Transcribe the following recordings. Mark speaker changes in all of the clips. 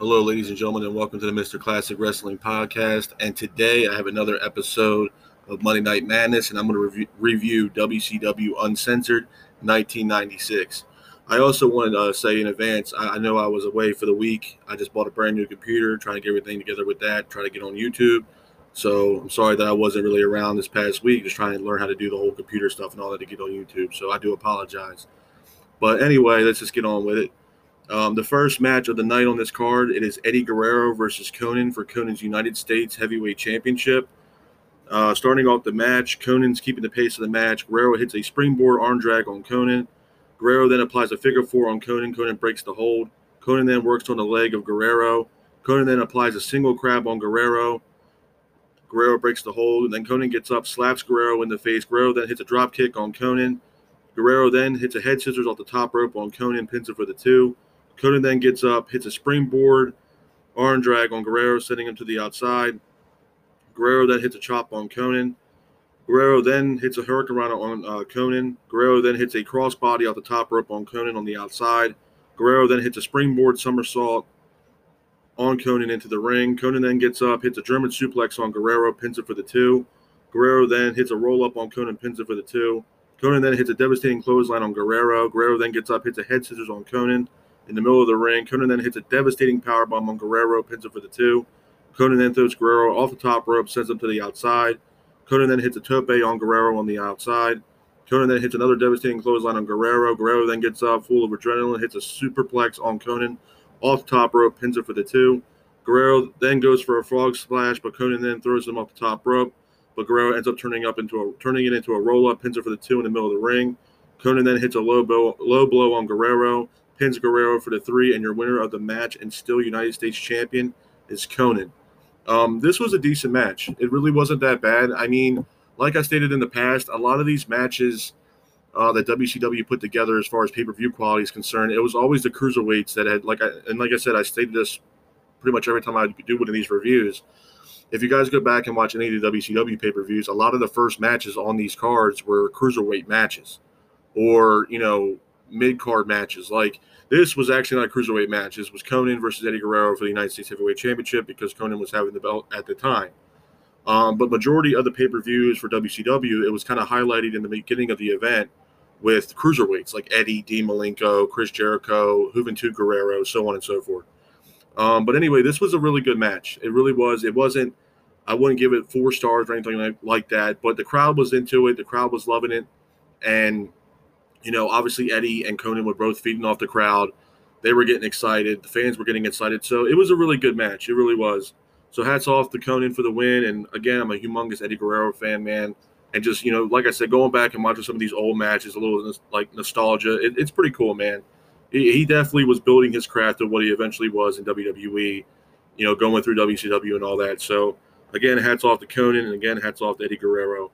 Speaker 1: Hello, ladies and gentlemen, and welcome to the Mr. Classic Wrestling Podcast. And today I have another episode of Monday Night Madness, and I'm going to review, review WCW Uncensored 1996. I also wanted to uh, say in advance, I, I know I was away for the week. I just bought a brand new computer, trying to get everything together with that, try to get on YouTube. So I'm sorry that I wasn't really around this past week, just trying to learn how to do the whole computer stuff and all that to get on YouTube. So I do apologize. But anyway, let's just get on with it. Um, the first match of the night on this card, it is Eddie Guerrero versus Konnan for Konnan's United States Heavyweight Championship. Uh, starting off the match, Konnan's keeping the pace of the match. Guerrero hits a springboard arm drag on Konnan. Guerrero then applies a figure four on Konnan. Konnan breaks the hold. Konnan then works on the leg of Guerrero. Konnan then applies a single crab on Guerrero. Guerrero breaks the hold, and then Konnan gets up, slaps Guerrero in the face. Guerrero then hits a drop kick on Konnan. Guerrero then hits a head scissors off the top rope on Konnan, pins it for the two. Konnan then gets up, hits a springboard arm drag on Guerrero, sending him to the outside. Guerrero then hits a chop on Konnan. Guerrero then hits a hurricanrana on uh, Konnan. Guerrero then hits a crossbody off the top rope on Konnan on the outside. Guerrero then hits a springboard somersault on Konnan into the ring. Konnan then gets up, hits a German suplex on Guerrero, pins it for the two. Guerrero then hits a roll up on Konnan, pins it for the two. Konnan then hits a devastating clothesline on Guerrero. Guerrero then gets up, hits a head scissors on Konnan in the middle of the ring. Konnan then hits a devastating powerbomb on Guerrero, pins him for the two. Konnan then throws Guerrero off the top rope, sends him to the outside. Konnan then hits a tope on Guerrero on the outside. Konnan then hits another devastating clothesline on Guerrero. Guerrero then gets up, full of adrenaline, hits a superplex on Konnan off the top rope, pins it for the two. Guerrero then goes for a frog splash, but Konnan then throws him off the top rope. But Guerrero ends up turning up into a turning it into a roll up, pins it for the two in the middle of the ring. Konnan then hits a low blow, low blow on Guerrero, pins Guerrero for the three, and your winner of the match and still United States champion is Konnan. Um, this was a decent match. It really wasn't that bad. I mean, like I stated in the past, a lot of these matches uh, that WCW put together as far as pay per view quality is concerned, it was always the cruiserweights that had like I and like I said, I stated this pretty much every time I do one of these reviews. If you guys go back and watch any of the WCW pay per views, a lot of the first matches on these cards were cruiserweight matches, or you know mid card matches. Like this was actually not a cruiserweight match. This was Konnan versus Eddie Guerrero for the United States Heavyweight Championship because Konnan was having the belt at the time. Um, but majority of the pay per views for WCW, it was kind of highlighted in the beginning of the event with cruiserweights like Eddie, Dean Malenko, Chris Jericho, Juventud Guerrero, so on and so forth. Um, but anyway, this was a really good match. It really was. It wasn't. I wouldn't give it four stars or anything like, like that. But the crowd was into it. The crowd was loving it, and you know, obviously Eddie and Konnan were both feeding off the crowd. They were getting excited. The fans were getting excited. So it was a really good match. It really was. So hats off to Konnan for the win. And again, I'm a humongous Eddie Guerrero fan, man. And just, you know, like I said, going back and watching some of these old matches, a little like nostalgia, it, it's pretty cool, man. He, he definitely was building his craft of what he eventually was in WWE, you know, going through WCW and all that. So again, hats off to Konnan, And again, hats off to Eddie Guerrero.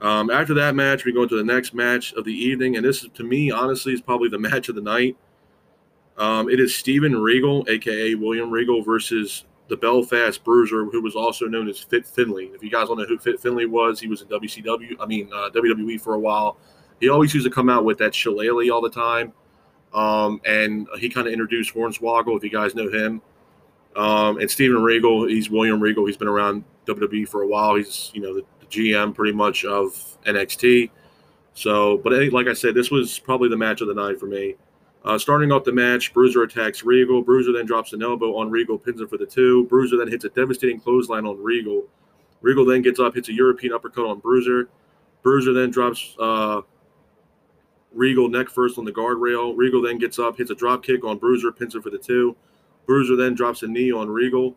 Speaker 1: Um, after that match, we go into the next match of the evening, and this, to me, honestly, is probably the match of the night. Um, it is Steven Regal, aka William Regal, versus the Belfast Bruiser, who was also known as Fit Finlay. If you guys don't know who Fit Finlay was, he was in WCW, I mean uh, WWE for a while. He always used to come out with that shillelagh all the time, um, and he kind of introduced Hornswoggle. If you guys know him, um, and Steven Regal, he's William Regal. He's been around WWE for a while. He's you know the GM pretty much of NXT. So, but like I said, this was probably the match of the night for me. Uh, starting off the match, Bruiser attacks Regal. Bruiser then drops an elbow on Regal, pins him for the two. Bruiser then hits a devastating clothesline on Regal. Regal then gets up, hits a European uppercut on Bruiser. Bruiser then drops uh, Regal neck first on the guardrail. Regal then gets up, hits a drop kick on Bruiser, pins him for the two. Bruiser then drops a knee on Regal.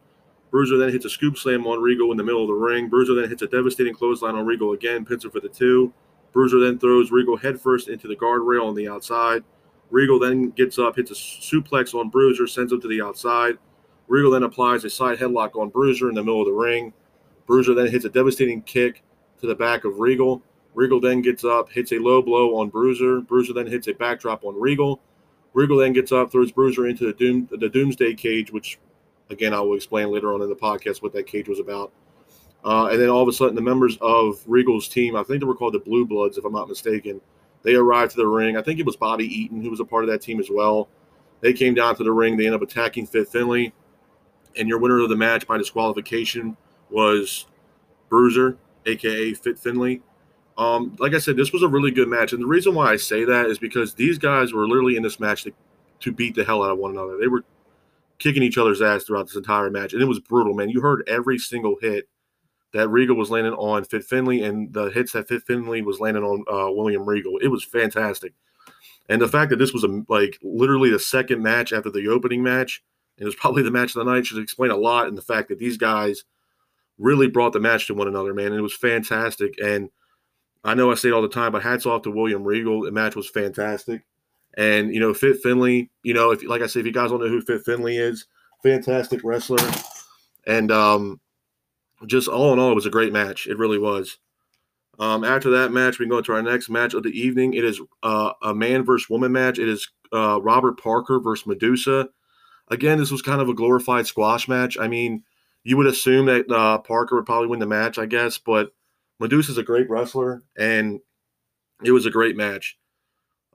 Speaker 1: Bruiser then hits a scoop slam on Regal in the middle of the ring. Bruiser then hits a devastating clothesline on Regal again, pins him for the two. Bruiser then throws Regal headfirst into the guardrail on the outside. Regal then gets up, hits a suplex on Bruiser, sends him to the outside. Regal then applies a side headlock on Bruiser in the middle of the ring. Bruiser then hits a devastating kick to the back of Regal. Regal then gets up, hits a low blow on Bruiser. Bruiser then hits a backdrop on Regal. Regal then gets up, throws Bruiser into the doom the Doomsday cage, which Again, I will explain later on in the podcast what that cage was about. Uh, and then all of a sudden, the members of Regal's team, I think they were called the Blue Bloods, if I'm not mistaken, they arrived to the ring. I think it was Bobby Eaton who was a part of that team as well. They came down to the ring. They ended up attacking Fit Finlay. And your winner of the match by disqualification was Bruiser, aka Fit Finlay. Um, like I said, this was a really good match, and the reason why I say that is because these guys were literally in this match to, to beat the hell out of one another. They were kicking each other's ass throughout this entire match, and it was brutal, man. You heard every single hit that Regal was landing on Fit Finlay, and the hits that Fit Finlay was landing on uh, William Regal. It was fantastic, and the fact that this was a like literally the second match after the opening match, and it was probably the match of the night, should explain a lot. And the fact that these guys really brought the match to one another, man, and it was fantastic. And I know I say it all the time, but hats off to William Regal. The match was fantastic. And, you know, Fit Finlay, you know, if like I said, if you guys don't know who Fit Finlay is, fantastic wrestler. And um, just all in all, it was a great match. It really was. Um, after that match, we go to our next match of the evening. It is uh, a man versus woman match. It is uh, Robert Parker versus Medusa. Again, this was kind of a glorified squash match. I mean, you would assume that uh, Parker would probably win the match, I guess, but Medusa's a great wrestler, and it was a great match.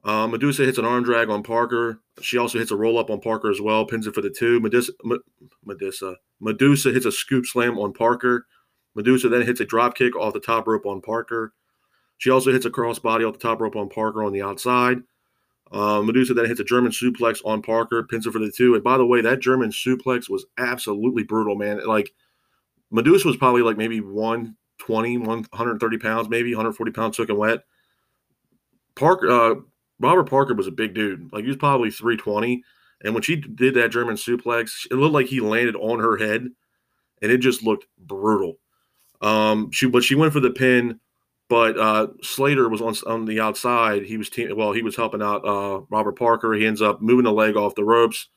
Speaker 1: Uh, Medusa hits an arm drag on Parker. She also hits a roll up on Parker as well, pins it for the two. Medusa, Medusa, Medusa hits a scoop slam on Parker. Medusa then hits a drop kick off the top rope on Parker. She also hits a crossbody off the top rope on Parker on the outside. Uh, Medusa then hits a German suplex on Parker, pins her for the two. And by the way, that German suplex was absolutely brutal, man. Like Medusa was probably like maybe one 120, 130 pounds, maybe 140 pounds soaking wet. Parker, uh, Robert Parker was a big dude. Like he was probably 320. And when she did that German suplex, it looked like he landed on her head, and it just looked brutal. Um, she but she went for the pin, but uh, Slater was on on the outside. He was well, he was helping out uh, Robert Parker. He ends up moving the leg off the ropes,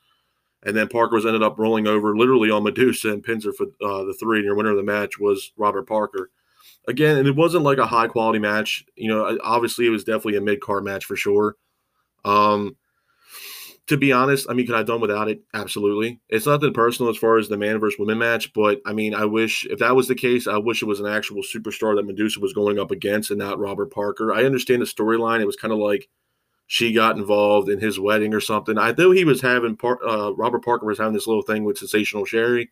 Speaker 1: and then Parker was ended up rolling over literally on Medusa and pins her for uh, the three. And your winner of the match was Robert Parker again, and it wasn't like a high quality match. You know, obviously it was definitely a mid card match for sure. Um, to be honest, I mean, could I have done without it? Absolutely. It's nothing personal as far as the man versus women match, but I mean, I wish if that was the case, I wish it was an actual superstar that Medusa was going up against and not Robert Parker. I understand the storyline. It was kind of like she got involved in his wedding or something. I know he was having part, uh, Robert Parker was having this little thing with Sensational Sherri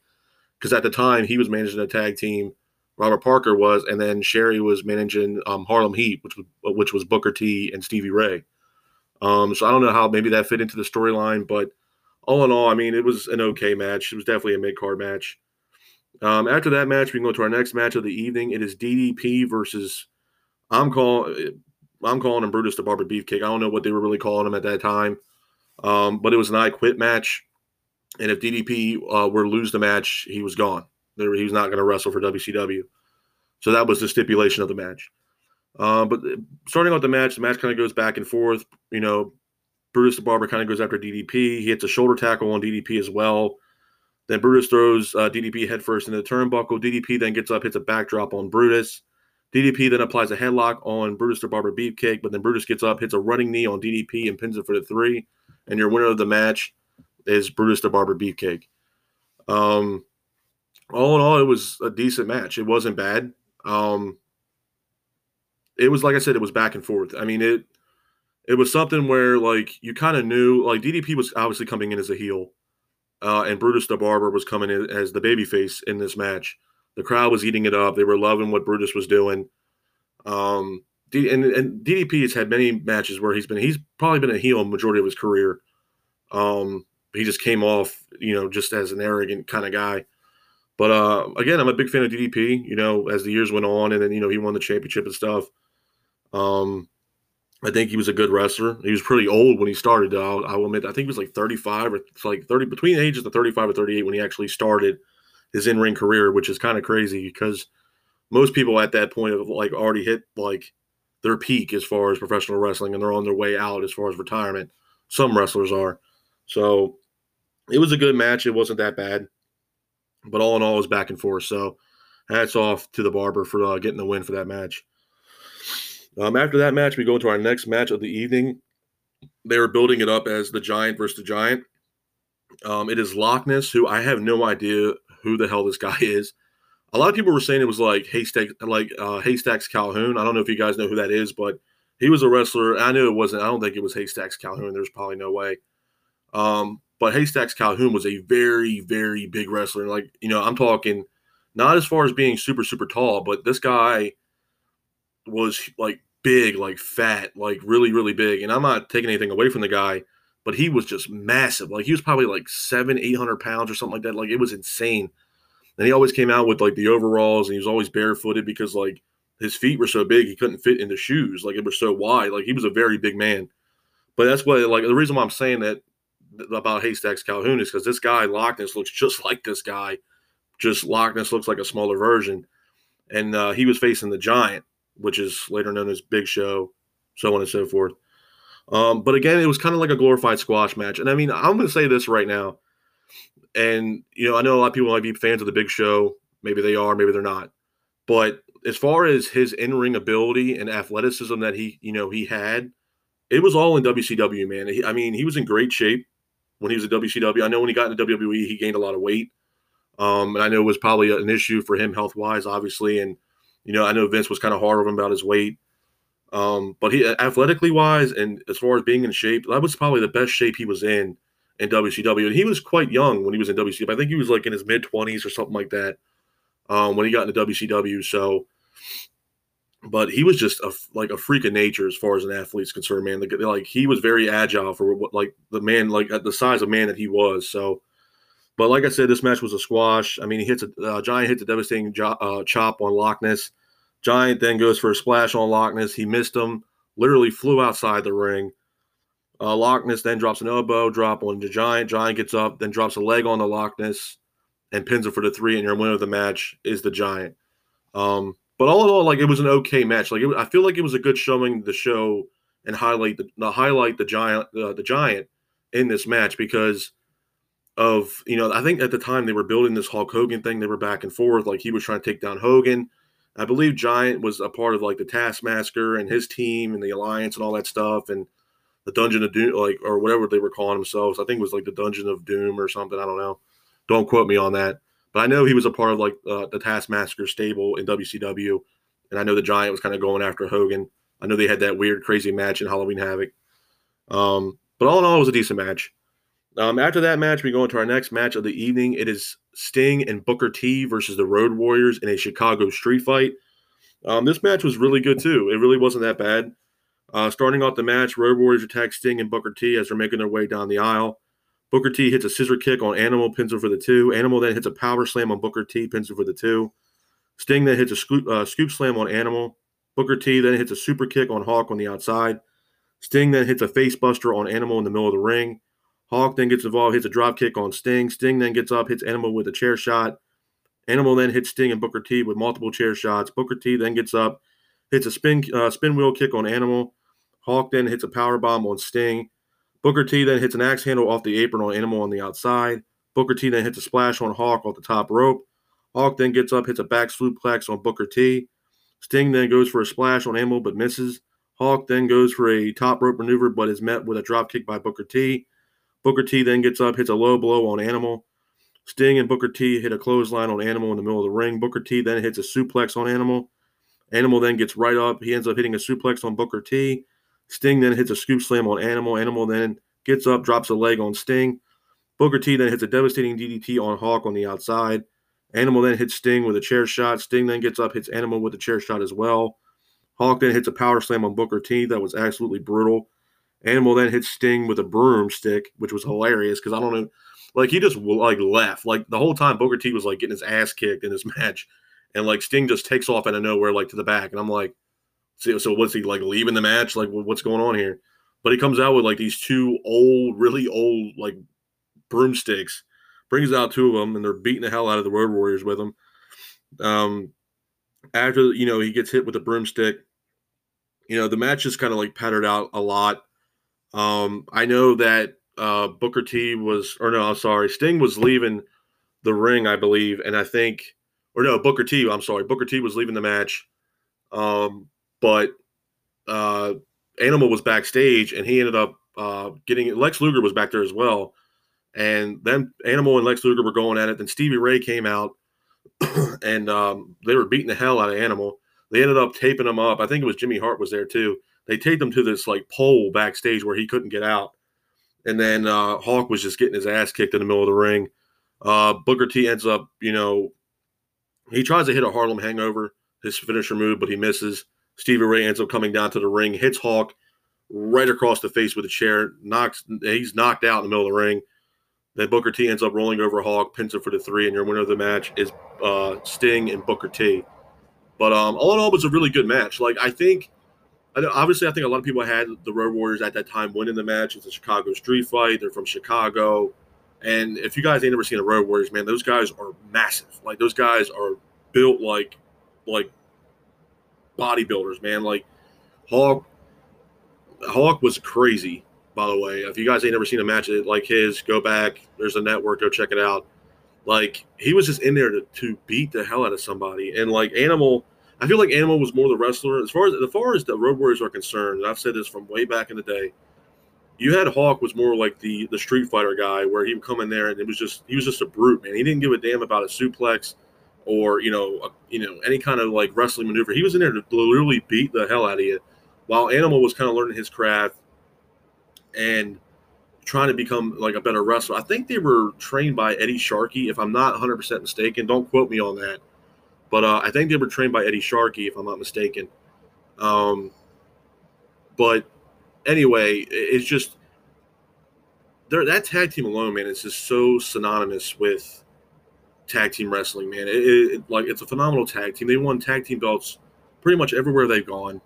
Speaker 1: because at the time he was managing a tag team Robert Parker was, and then Sherri was managing um, Harlem Heat, which was which was Booker T and Stevie Ray. Um, so I don't know how maybe that fit into the storyline, but all in all, I mean, it was an okay match. It was definitely a mid card match. Um, after that match, we can go to our next match of the evening. It is DDP versus I'm calling I'm calling him Brutus the Barber Beefcake. I don't know what they were really calling him at that time, um, but it was an I Quit match. And if DDP uh, were to lose the match, he was gone. He was not going to wrestle for WCW. So that was the stipulation of the match. Uh, but starting out the match, the match kind of goes back and forth. You know, Brutus the Barber kind of goes after DDP. He hits a shoulder tackle on DDP as well. Then Brutus throws uh, DDP headfirst into the turnbuckle. DDP then gets up, hits a backdrop on Brutus. DDP then applies a headlock on Brutus the Barber Beefcake, but then Brutus gets up, hits a running knee on DDP, and pins it for the three. And your winner of the match is Brutus the Barber Beefcake. Um, all in all, it was a decent match. It wasn't bad. Um, it was like I said, it was back and forth. I mean, it it was something where like you kind of knew like DDP was obviously coming in as a heel, uh, and Brutus the Barber was coming in as the babyface in this match. The crowd was eating it up. They were loving what Brutus was doing. Um, D- and, and DDP has had many matches where he's been he's probably been a heel majority of his career. Um, he just came off, you know, just as an arrogant kind of guy. But uh, again, I'm a big fan of DDP. You know, as the years went on, and then you know he won the championship and stuff. Um, I think he was a good wrestler. He was pretty old when he started. I'll, I will admit. I think he was like 35 or like 30 between the ages of 35 or 38 when he actually started his in ring career, which is kind of crazy because most people at that point have like already hit like their peak as far as professional wrestling and they're on their way out as far as retirement. Some wrestlers are. So it was a good match. It wasn't that bad. But all in all, it was back and forth. So hats off to the Barber for uh, getting the win for that match. Um, after that match, we go into our next match of the evening. They were building it up as the Giant versus the Giant. Um, it is Loch Ness, who I have no idea who the hell this guy is. A lot of people were saying it was like Haystack, like uh, Haystacks Calhoun. I don't know if you guys know who that is, but he was a wrestler. I knew it wasn't. I don't think it was Haystacks Calhoun. There's probably no way. Um, But Haystacks Calhoun was a very, very big wrestler. Like, you know, I'm talking not as far as being super, super tall, but this guy was like big, like fat, like really, really big. And I'm not taking anything away from the guy, but he was just massive. Like he was probably like seven, eight hundred pounds or something like that. Like it was insane. And he always came out with like the overalls and he was always barefooted because like his feet were so big he couldn't fit in the shoes. Like it was so wide. Like he was a very big man. But that's what like the reason why I'm saying that about Haystacks Calhoun is because this guy Loch Ness looks just like this guy. Just Loch Ness looks like a smaller version. And uh, he was facing the Giant, which is later known as Big Show, so on and so forth. Um, but again, it was kind of like a glorified squash match. And I mean, I'm going to say this right now. And, you know, I know a lot of people might be fans of the big show. Maybe they are, maybe they're not. But as far as his in ring ability and athleticism that he, you know, he had, it was all in WCW, man. I mean, he was in great shape when he was at WCW. I know when he got into WWE, he gained a lot of weight. Um, and I know it was probably an issue for him health wise, obviously. And, you know, I know Vince was kind of hard on him about his weight. Um, but he athletically wise and as far as being in shape, that was probably the best shape he was in in WCW. And he was quite young when he was in WCW. I think he was like in his mid 20s or something like that um, when he got into WCW. So, but he was just a, like a freak of nature as far as an athlete's concerned, man. Like, like he was very agile for what like the man, like at the size of man that he was. So, but like I said, this match was a squash. I mean, he hits a uh, giant hits a devastating jo- uh, chop on Loch Ness. Giant then goes for a splash on Loch Ness. He missed him, literally flew outside the ring. Uh, Loch Ness then drops an elbow drop on the Giant. Giant gets up, then drops a leg on the Loch Ness and pins him for the three. And your winner of the match is the Giant. Um, but all in all, like it was an okay match. Like it, I feel like it was a good showing the show and highlight the, the highlight the Giant uh, the Giant in this match because of you know I think at the time they were building this Hulk Hogan thing. They were back and forth. Like he was trying to take down Hogan. I believe Giant was a part of like the Taskmaster and his team and the Alliance and all that stuff and the Dungeon of Doom, like or whatever they were calling themselves. I think it was like the Dungeon of Doom or something. I don't know. Don't quote me on that. But I know he was a part of like uh, the Taskmaster stable in WCW, and I know the Giant was kind of going after Hogan. I know they had that weird, crazy match in Halloween Havoc. Um, but all in all, it was a decent match. Um, after that match, we go into our next match of the evening. It is Sting and Booker T versus the Road Warriors in a Chicago street fight. Um, this match was really good too. It really wasn't that bad. Uh, starting off the match, Road Warriors attack Sting and Booker T as they're making their way down the aisle. Booker T hits a scissor kick on Animal, him for the two. Animal then hits a power slam on Booker T, him for the two. Sting then hits a scoop, uh, scoop slam on Animal. Booker T then hits a super kick on Hawk on the outside. Sting then hits a face buster on Animal in the middle of the ring. Hawk then gets involved, hits a drop kick on Sting. Sting then gets up, hits Animal with a chair shot. Animal then hits Sting and Booker T with multiple chair shots. Booker T then gets up, hits a spin uh, spin wheel kick on Animal. Hawk then hits a power bomb on Sting. Booker T then hits an axe handle off the apron on Animal on the outside. Booker T then hits a splash on Hawk off the top rope. Hawk then gets up, hits a back suplex on Booker T. Sting then goes for a splash on Animal but misses. Hawk then goes for a top rope maneuver but is met with a drop kick by Booker T. Booker T then gets up, hits a low blow on Animal. Sting and Booker T hit a clothesline on Animal in the middle of the ring. Booker T then hits a suplex on Animal. Animal then gets right up. He ends up hitting a suplex on Booker T. Sting then hits a scoop slam on Animal. Animal then gets up, drops a leg on Sting. Booker T then hits a devastating DDT on Hawk on the outside. Animal then hits Sting with a chair shot. Sting then gets up, hits Animal with a chair shot as well. Hawk then hits a power slam on Booker T. That was absolutely brutal. Animal then hits Sting with a broomstick, which was hilarious because I don't know, like he just like left like the whole time. Booker T was like getting his ass kicked in this match, and like Sting just takes off out of nowhere like to the back, and I'm like, so, so what's he like leaving the match? Like what's going on here? But he comes out with like these two old, really old like broomsticks, brings out two of them, and they're beating the hell out of the Road Warriors with them. Um, after you know he gets hit with a broomstick, you know the match is kind of like pattered out a lot. Um, I know that uh, Booker T was, or no, I'm sorry, Sting was leaving the ring, I believe, and I think, or no, Booker T. I'm sorry, Booker T was leaving the match, um, but uh, Animal was backstage, and he ended up uh, getting Lex Luger was back there as well, and then Animal and Lex Luger were going at it. Then Stevie Ray came out, and um, they were beating the hell out of Animal. They ended up taping him up. I think it was Jimmy Hart was there too they taped him to this like pole backstage where he couldn't get out. and then uh, Hawk was just getting his ass kicked in the middle of the ring. Uh, Booker T ends up, you know, he tries to hit a Harlem Hangover, his finisher move, but he misses. Stevie Ray ends up coming down to the ring, hits Hawk right across the face with a chair, knocks. He's knocked out in the middle of the ring. Then Booker T ends up rolling over Hawk, pins him for the three, and your winner of the match is uh, Sting and Booker T. But um, all in all, it was a really good match. Like I think, obviously, I think a lot of people had the Road Warriors at that time winning the match. It's a Chicago street fight. They're from Chicago, and if you guys ain't never seen the Road Warriors, man, those guys are massive. Like those guys are built like like bodybuilders, man. Like Hawk, Hawk was crazy by the way. If you guys ain't never seen a match like his, go back. There's a network. Go check it out. Like he was just in there to, to beat the hell out of somebody. And like Animal, I feel like Animal was more the wrestler as far as as far as the Road Warriors are concerned. I've said this from way back in the day. You had Hawk was more like the the Street Fighter guy, where he would come in there and it was just he was just a brute man. He didn't give a damn about a suplex or you know a, you know any kind of like wrestling maneuver. He was in there to literally beat the hell out of you. While Animal was kind of learning his craft and trying to become like a better wrestler. I think they were trained by Eddie Sharkey, if I'm not 100% mistaken. Don't quote me on that. But uh, I think they were trained by Eddie Sharkey, if I'm not mistaken. Um, but anyway, it's just that tag team alone, man, is just so synonymous with tag team wrestling, man. It, it, like it's a phenomenal tag team. They won tag team belts pretty much everywhere they've gone.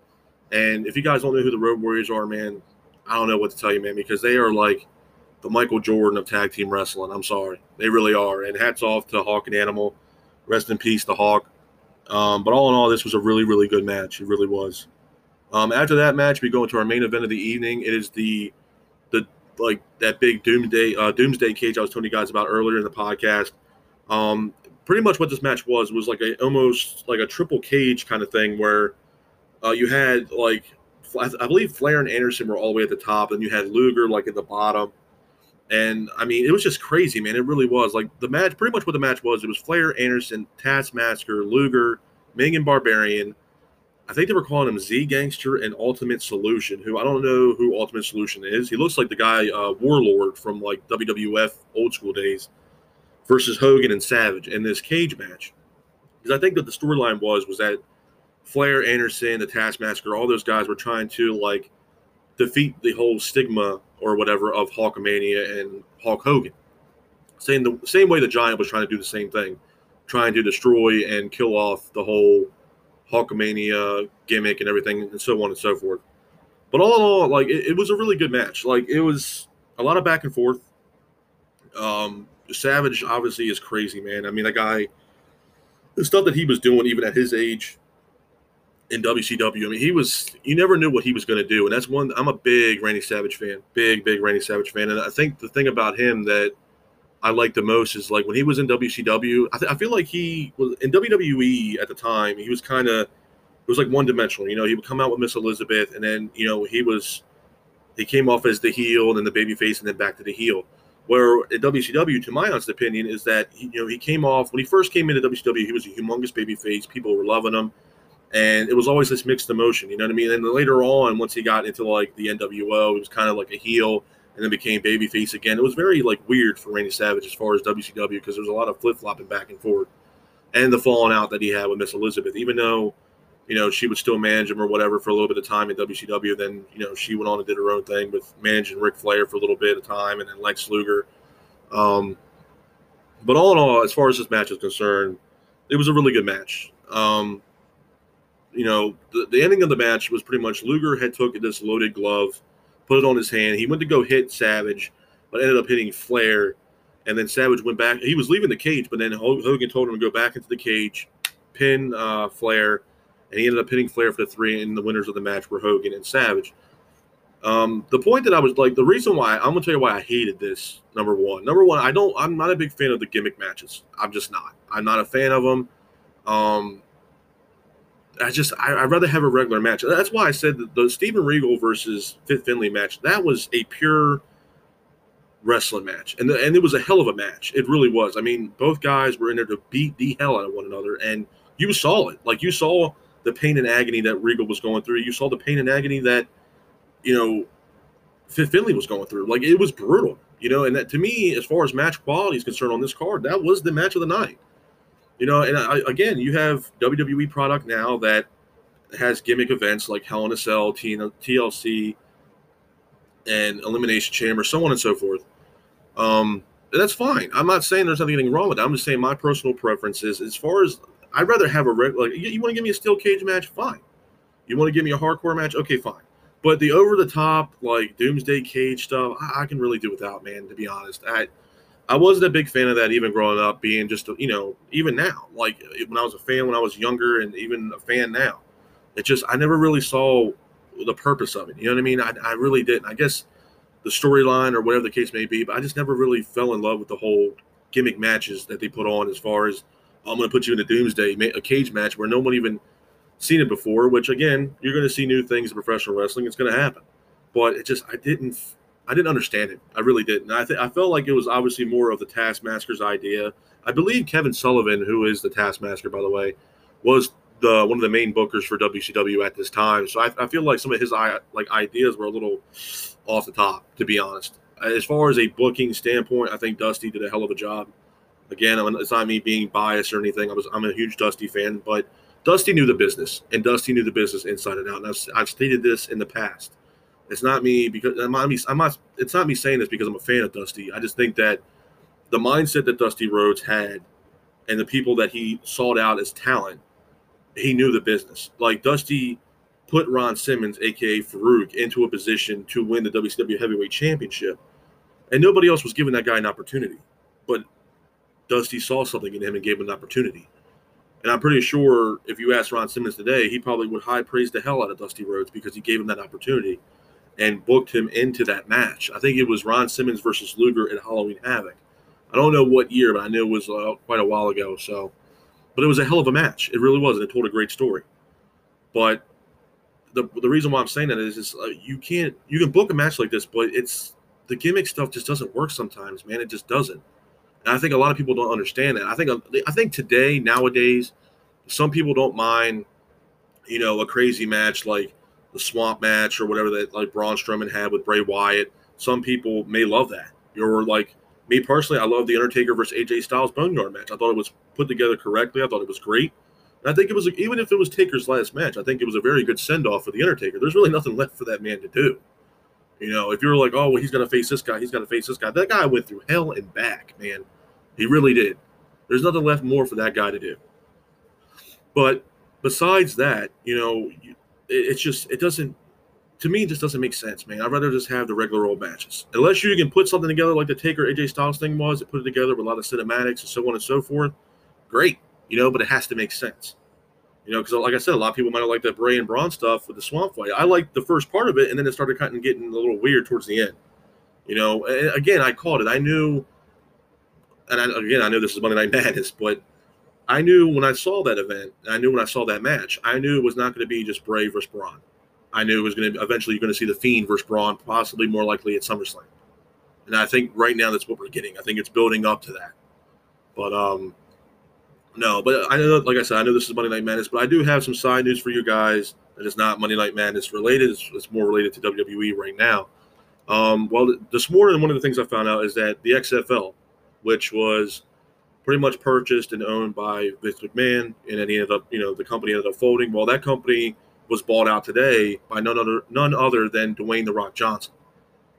Speaker 1: And if you guys don't know who the Road Warriors are, man, I don't know what to tell you, man, because they are like the Michael Jordan of tag team wrestling. I'm sorry, they really are. And hats off to Hawk and Animal. Rest in peace, the Hawk. Um, but all in all, this was a really, really good match. It really was. Um, after that match, we go into our main event of the evening. It is the the like that big doomsday uh, doomsday cage I was telling you guys about earlier in the podcast. Um, pretty much what this match was was like a almost like a triple cage kind of thing where uh, you had like I believe Flair and Anderson were all the way at the top, and you had Luger like at the bottom. And I mean, it was just crazy, man. It really was. Like the match, pretty much what the match was. It was Flair, Anderson, Taskmaster, Luger, Megan Barbarian. I think they were calling him Z-Gangsta and Ultimate Solution, who I don't know who Ultimate Solution is. He looks like the guy uh, Warlord from like WWF old school days versus Hogan and Savage in this cage match. Because I think that the storyline was was that Flair, Anderson, the Taskmaster, all those guys were trying to like defeat the whole stigma or whatever of Hulkamania and Hulk Hogan. Same the same way the Giant was trying to do the same thing, trying to destroy and kill off the whole Hulkamania gimmick and everything, and so on and so forth. But all in all, like it, it was a really good match. Like it was a lot of back and forth. Um, Savage obviously is crazy, man. I mean, a guy, the stuff that he was doing, even at his age, in WCW. I mean, he was you never knew what he was going to do, and that's one. I'm a big Randy Savage fan, big big Randy Savage fan, and I think the thing about him that I like the most is like when he was in WCW. I, th- I feel like he was in WWE at the time. He was kind of it was like one dimensional. You know, he would come out with Miss Elizabeth, and then you know he was he came off as the heel, and then the baby face, and then back to the heel. Where at WCW, to my honest opinion, is that he, you know he came off when he first came into WCW, he was a humongous baby face. People were loving him and it was always this mixed emotion. You know what I mean? And then later on, once he got into like the NWO, he was kind of like a heel, and then became babyface again. It was very like weird for Randy Savage as far as WCW because there was a lot of flip flopping back and forth, and the falling out that he had with Miss Elizabeth. Even though, you know, she would still manage him or whatever for a little bit of time in WCW, then you know she went on and did her own thing with managing Ric Flair for a little bit of time, and then Lex Luger. Um, but all in all, as far as this match is concerned, it was a really good match. Um, you know, the, the ending of the match was pretty much Luger had took this loaded glove, put it on his hand. He went to go hit Savage, but ended up hitting Flair. And then Savage went back. He was leaving the cage, but then Hogan told him to go back into the cage, pin uh, Flair, and he ended up hitting Flair for the three. And the winners of the match were Hogan and Savage. Um, the point that I was like, the reason why I'm gonna tell you why I hated this. Number one, number one, I don't. I'm not a big fan of the gimmick matches. I'm just not. I'm not a fan of them. Um, I just I, would rather have a regular match. That's why I said that the Steven Regal versus Fit Finlay match that was a pure wrestling match, and the, and it was a hell of a match. It really was. I mean, both guys were in there to beat the hell out of one another, and you saw it. Like you saw the pain and agony that Regal was going through. You saw the pain and agony that you know Finlay was going through. Like it was brutal, you know. And that to me, as far as match quality is concerned on this card, that was the match of the night. You know, and I, again, you have WWE product now that has gimmick events like Hell in a Cell, TLC, and Elimination Chamber, so on and so forth. Um, that's fine. I'm not saying there's anything wrong with that. I'm just saying my personal preference is as far as I'd rather have a regular. Like, you, you want to give me a steel cage match? Fine. You want to give me a hardcore match? Okay, fine. But the over the top like Doomsday Cage stuff, I, I, can really do without, man. To be honest, I I wasn't a big fan of that even growing up. Being just you know even now, like when I was a fan when I was younger, and even a fan now, it just I never really saw the purpose of it. You know what I mean? I, I really didn't. I guess the storyline or whatever the case may be, but I just never really fell in love with the whole gimmick matches that they put on. As far as I'm going to put you in a Doomsday a cage match where no one even seen it before, which again, you're going to see new things in professional wrestling. It's going to happen. But it just, I didn't, I didn't understand it. I really didn't. I, th- I felt like it was obviously more of the Taskmaster's idea. I believe Kevin Sullivan, who is the Taskmaster, by the way, was the one of the main bookers for WCW at this time. So I, I feel like some of his like ideas were a little off the top, to be honest. As far as a booking standpoint, I think Dusty did a hell of a job. Again, it's not me being biased or anything. I was I'm a huge Dusty fan, but Dusty knew the business, and Dusty knew the business inside and out. And I've, I've stated this in the past. It's not me because I'm not, I'm not. It's not me saying this because I'm a fan of Dusty. I just think that the mindset that Dusty Rhodes had, and the people that he sought out as talent, he knew the business. Like Dusty put Ron Simmons, aka Farouk, into a position to win the WCW Heavyweight Championship, and nobody else was giving that guy an opportunity. But Dusty saw something in him and gave him an opportunity. And I'm pretty sure if you ask Ron Simmons today, he probably would high praise the hell out of Dusty Rhodes because he gave him that opportunity and booked him into that match. I think it was Ron Simmons versus Luger at Halloween Havoc. I don't know what year, but I knew it was uh, quite a while ago. So, but it was a hell of a match. It really was, and it told a great story. But the the reason why I'm saying that is, is uh, you can't you can book a match like this, but it's the gimmick stuff just doesn't work sometimes, man. It just doesn't. And I think a lot of people don't understand that. I think I think today nowadays, some people don't mind, you know, a crazy match like the Swamp match or whatever that like Braun Strowman had with Bray Wyatt. Some people may love that. You're like me personally, I love the Undertaker versus AJ Styles Boneyard match. I thought it was put together correctly. I thought it was great. And I think it was even if it was Taker's last match, I think it was a very good send off for the Undertaker. There's really nothing left for that man to do. You know, if you're like, oh, well, he's going to face this guy, he's going to face this guy. That guy went through hell and back, man. He really did. There's nothing left more for that guy to do. But besides that, you know, it's just, it doesn't, to me, it just doesn't make sense, man. I'd rather just have the regular old matches. Unless you can put something together like the Taker AJ Styles thing was, put it together with a lot of cinematics and so on and so forth, great, you know, but it has to make sense. You know, because like I said, a lot of people might have liked that Bray and Braun stuff with the swamp fight. I liked the first part of it, and then it started kind of getting a little weird towards the end. You know, and again, I called it. I knew, and I, again, I know this is Monday Night Madness, but I knew when I saw that event, I knew when I saw that match, I knew it was not going to be just Bray versus Braun. I knew it was going to eventually you're going to see the Fiend versus Braun, possibly more likely at SummerSlam. And I think right now that's what we're getting. I think it's building up to that. But um, no, but I know, like I said, I know this is Monday Night Madness, but I do have some side news for you guys that is not Monday Night Madness related. It's, it's more related to WWE right now. Um, well, this morning, one of the things I found out is that the XFL, which was pretty much purchased and owned by Vince McMahon, and then he ended up, you know, the company ended up folding. Well, that company was bought out today by none other none other than Dwayne the Rock Johnson.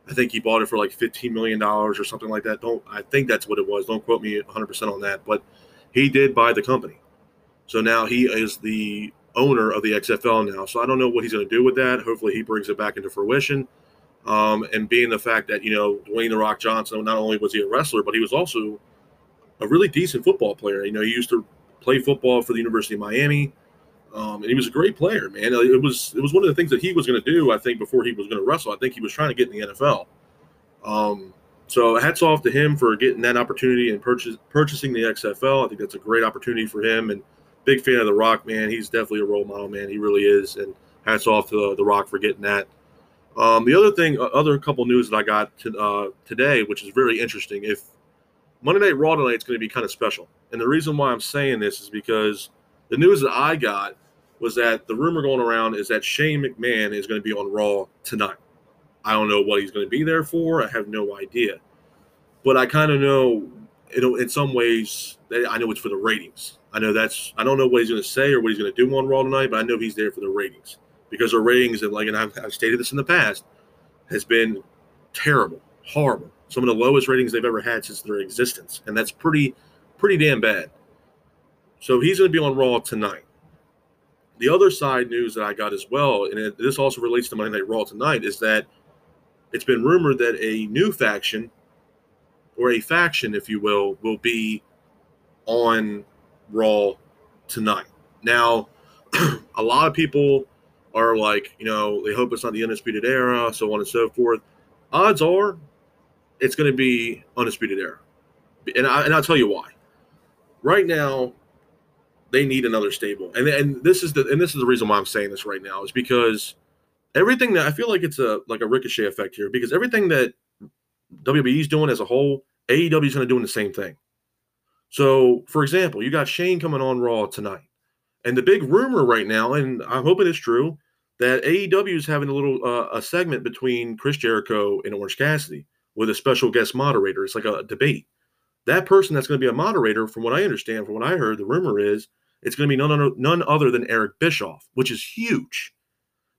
Speaker 1: I think he bought it for like fifteen million dollars or something like that. Don't I think that's what it was? Don't quote me 100 percent on that, but he did buy the company. So now he is the owner of the XFL now. So I don't know what he's going to do with that. Hopefully he brings it back into fruition. Um, and being the fact that, you know, Dwayne The Rock Johnson, not only was he a wrestler, but he was also a really decent football player. You know, he used to play football for the University of Miami. Um, and he was a great player, man. It was it was one of the things that he was going to do, I think, before he was going to wrestle. I think he was trying to get in the NFL. Um, so hats off to him for getting that opportunity and purchase, purchasing the XFL. I think that's a great opportunity for him. And big fan of The Rock, man. He's definitely a role model, man. He really is. And hats off to The Rock for getting that. Um, the other thing, uh, other couple news that I got to, uh, today, which is very interesting. If Monday Night Raw tonight is going to be kind of special, and the reason why I'm saying this is because the news that I got was that the rumor going around is that Shane McMahon is going to be on Raw tonight. I don't know what he's going to be there for. I have no idea. But I kind of know, in some ways, I know it's for the ratings. I know that's, I don't know what he's going to say or what he's going to do on Raw tonight, but I know he's there for the ratings because the ratings, and like, and I've, I've stated this in the past, has been terrible, horrible. Some of the lowest ratings they've ever had since their existence. And that's pretty, pretty damn bad. So he's going to be on Raw tonight. The other side news that I got as well, and it, this also relates to Monday Night Raw tonight, is that it's been rumored that a new faction, or a faction, if you will, will be on Raw tonight. Now, a lot of people are like, you know, they hope it's not the Undisputed Era, so on and so forth. Odds are it's going to be Undisputed Era. And, I, and I'll tell you why. Right now, they need another stable. And and this is the and this is the reason why I'm saying this right now is because everything that I feel like it's a like a ricochet effect here because everything that WWE is doing as a whole, AEW is going to do the same thing. So, for example, you got Shane coming on Raw tonight, and the big rumor right now, and I'm hoping it's true, that AEW is having a little uh, a segment between Chris Jericho and Orange Cassidy with a special guest moderator. It's like a debate. That person that's going to be a moderator, from what I understand, from what I heard, the rumor is it's going to be none other, none other than Eric Bischoff, which is huge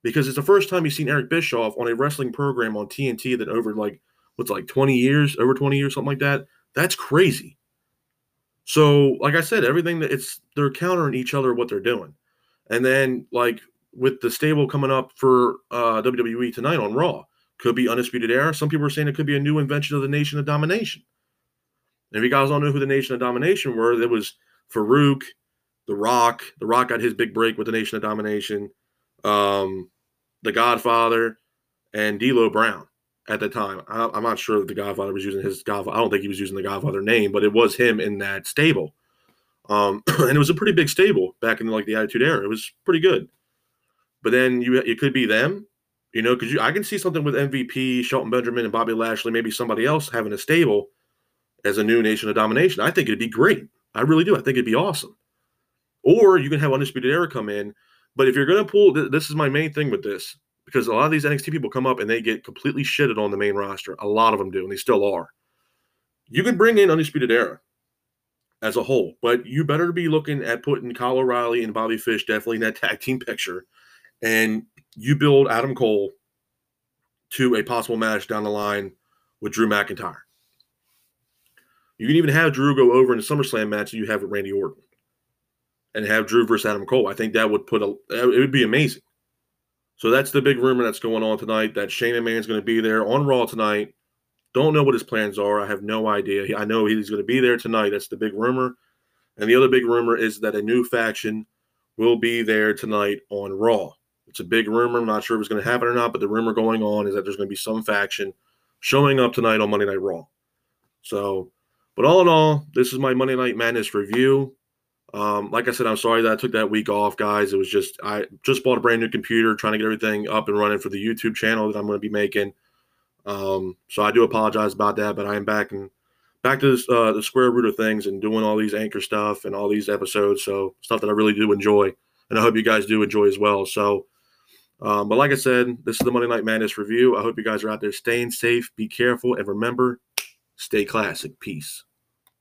Speaker 1: because it's the first time you've seen Eric Bischoff on a wrestling program on TNT that over like what's like 20 years, over 20 years, something like that. That's crazy. So, like I said, everything that it's they're countering each other what they're doing. And then like with the stable coming up for uh, WWE tonight on Raw, could be Undisputed Era. Some people are saying it could be a new invention of the Nation of Domination. And if you guys don't know who the Nation of Domination were, it was Farouk, The Rock. The Rock got his big break with the Nation of Domination. Um, the Godfather, and D'Lo Brown at the time. I, am not sure if the Godfather was using his Godfather. I don't think he was using the Godfather name, but it was him in that stable. Um, and it was a pretty big stable back in like the Attitude Era. It was pretty good. But then you it could be them, you know, because I can see something with MVP, Shelton Benjamin, and Bobby Lashley, maybe somebody else having a stable as a new Nation of Domination. I think it'd be great. I really do. I think it'd be awesome. Or you can have Undisputed Era come in but if you're going to pull, this is my main thing with this because a lot of these NXT people come up and they get completely shitted on the main roster. A lot of them do, and they still are. You could bring in Undisputed Era as a whole, but you better be looking at putting Kyle O'Reilly and Bobby Fish definitely in that tag team picture. And you build Adam Cole to a possible match down the line with Drew McIntyre. You can even have Drew go over in the SummerSlam match that you have with Randy Orton and have Drew versus Adam Cole. I think that would put a it would be amazing. So that's the big rumor that's going on tonight that Shane is going to be there on Raw tonight. Don't know what his plans are. I have no idea. I know he's going to be there tonight. That's the big rumor. And the other big rumor is that a new faction will be there tonight on Raw. It's a big rumor. I'm not sure if it's going to happen or not, but the rumor going on is that there's going to be some faction showing up tonight on Monday Night Raw. So, but all in all, this is my Monday Night Madness review. Um, like I said, I'm sorry that I took that week off, guys. It was just I just bought a brand new computer, trying to get everything up and running for the YouTube channel that I'm going to be making. Um, so I do apologize about that, but I am back and back to this, uh, the square root of things and doing all these anchor stuff and all these episodes. So stuff that I really do enjoy, and I hope you guys do enjoy as well. So, um, but like I said, this is the Monday Night Madness review. I hope you guys are out there staying safe, be careful, and remember, stay classic. Peace.